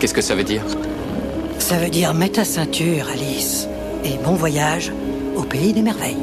Qu'est-ce que ça veut dire Ça veut dire mets ta ceinture, Alice. Et bon voyage au pays des merveilles.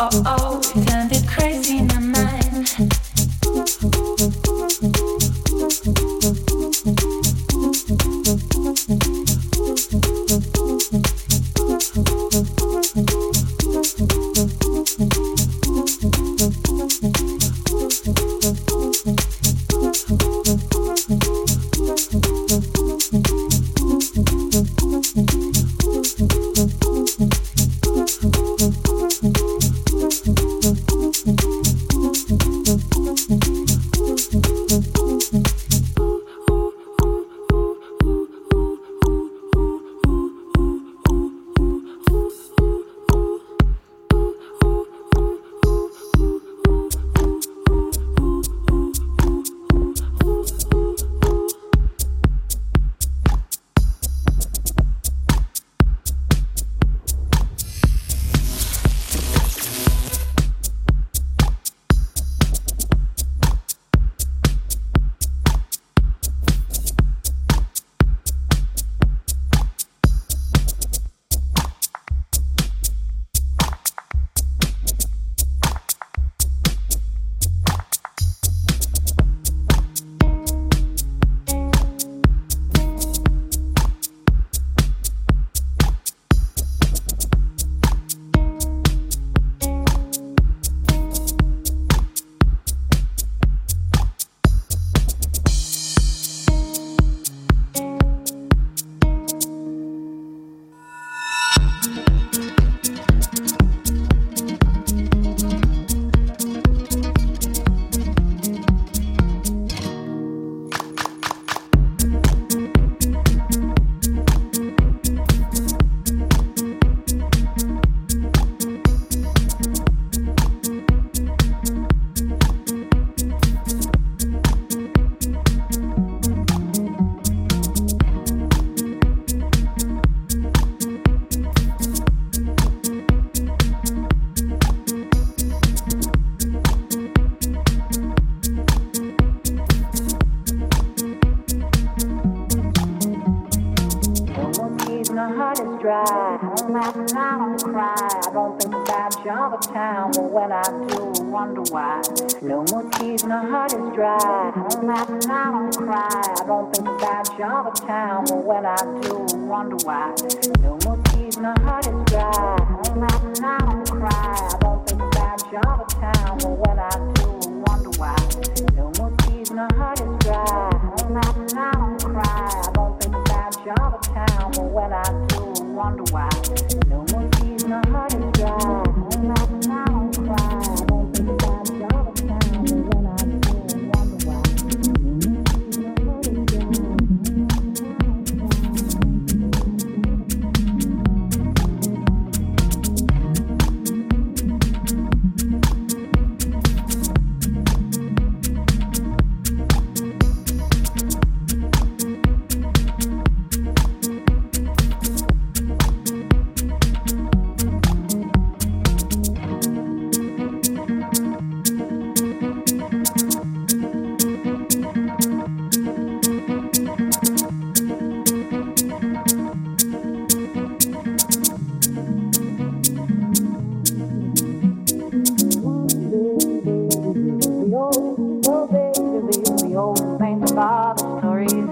oh, oh. oh.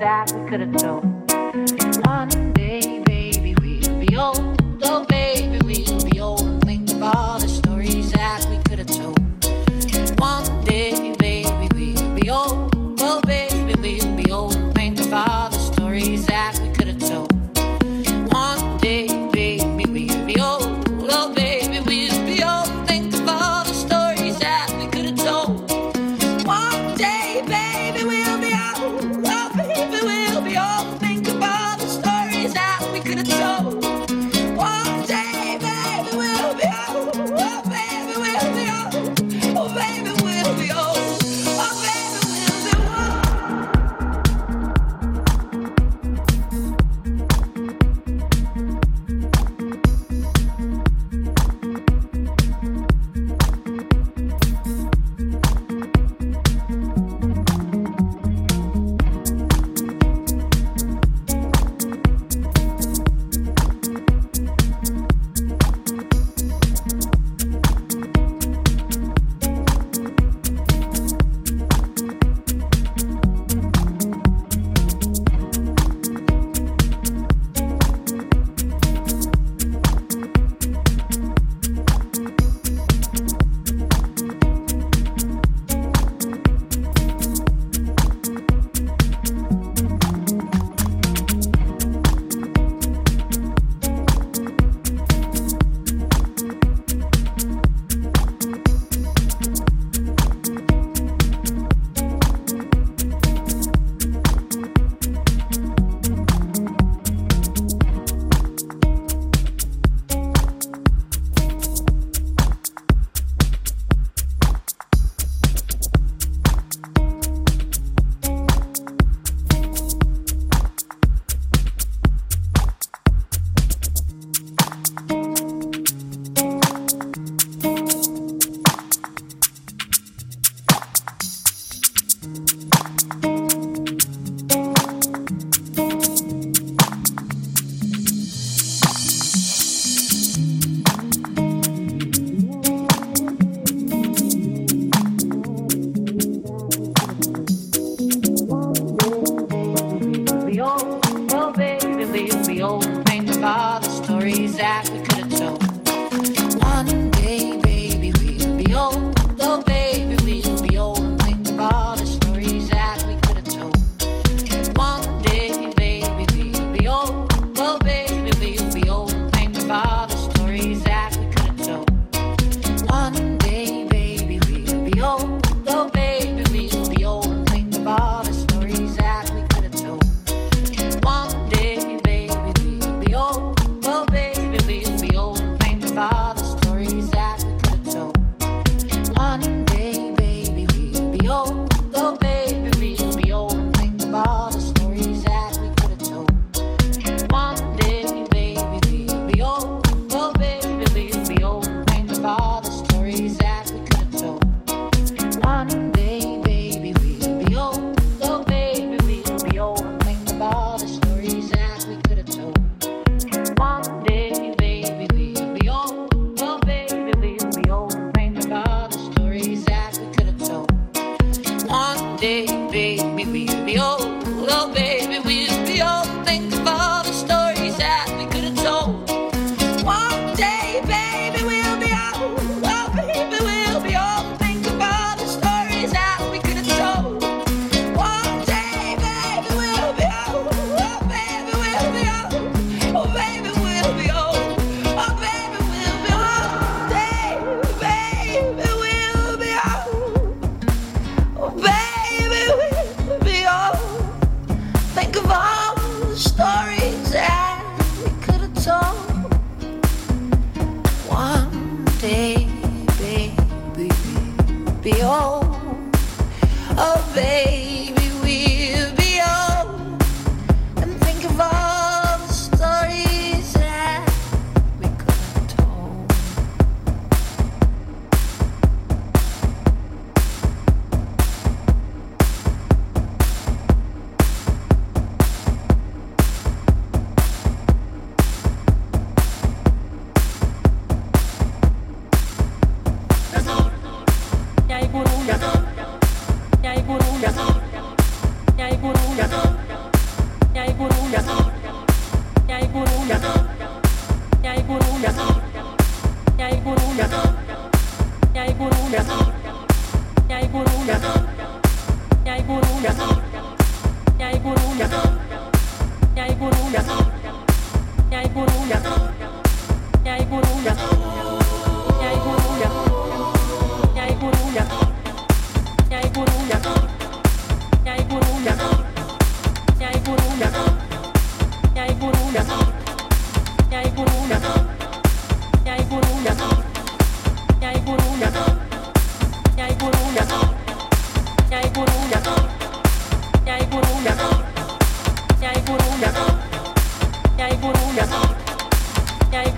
that we couldn't know. Yay,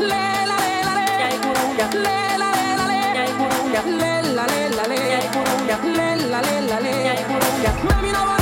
Le la le la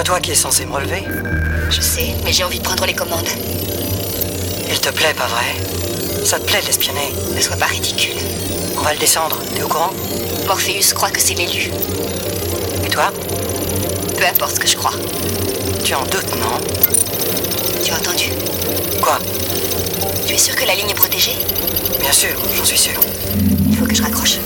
pas toi qui es censé me relever Je sais, mais j'ai envie de prendre les commandes. Il te plaît, pas vrai? Ça te plaît de l'espionner? Ne sois pas ridicule. On va le descendre, t'es au courant? Morpheus croit que c'est l'élu. Et toi? Peu importe ce que je crois. Tu en doutes, non? Tu as entendu? Quoi? Tu es sûr que la ligne est protégée? Bien sûr, j'en suis sûr. Il faut que je raccroche.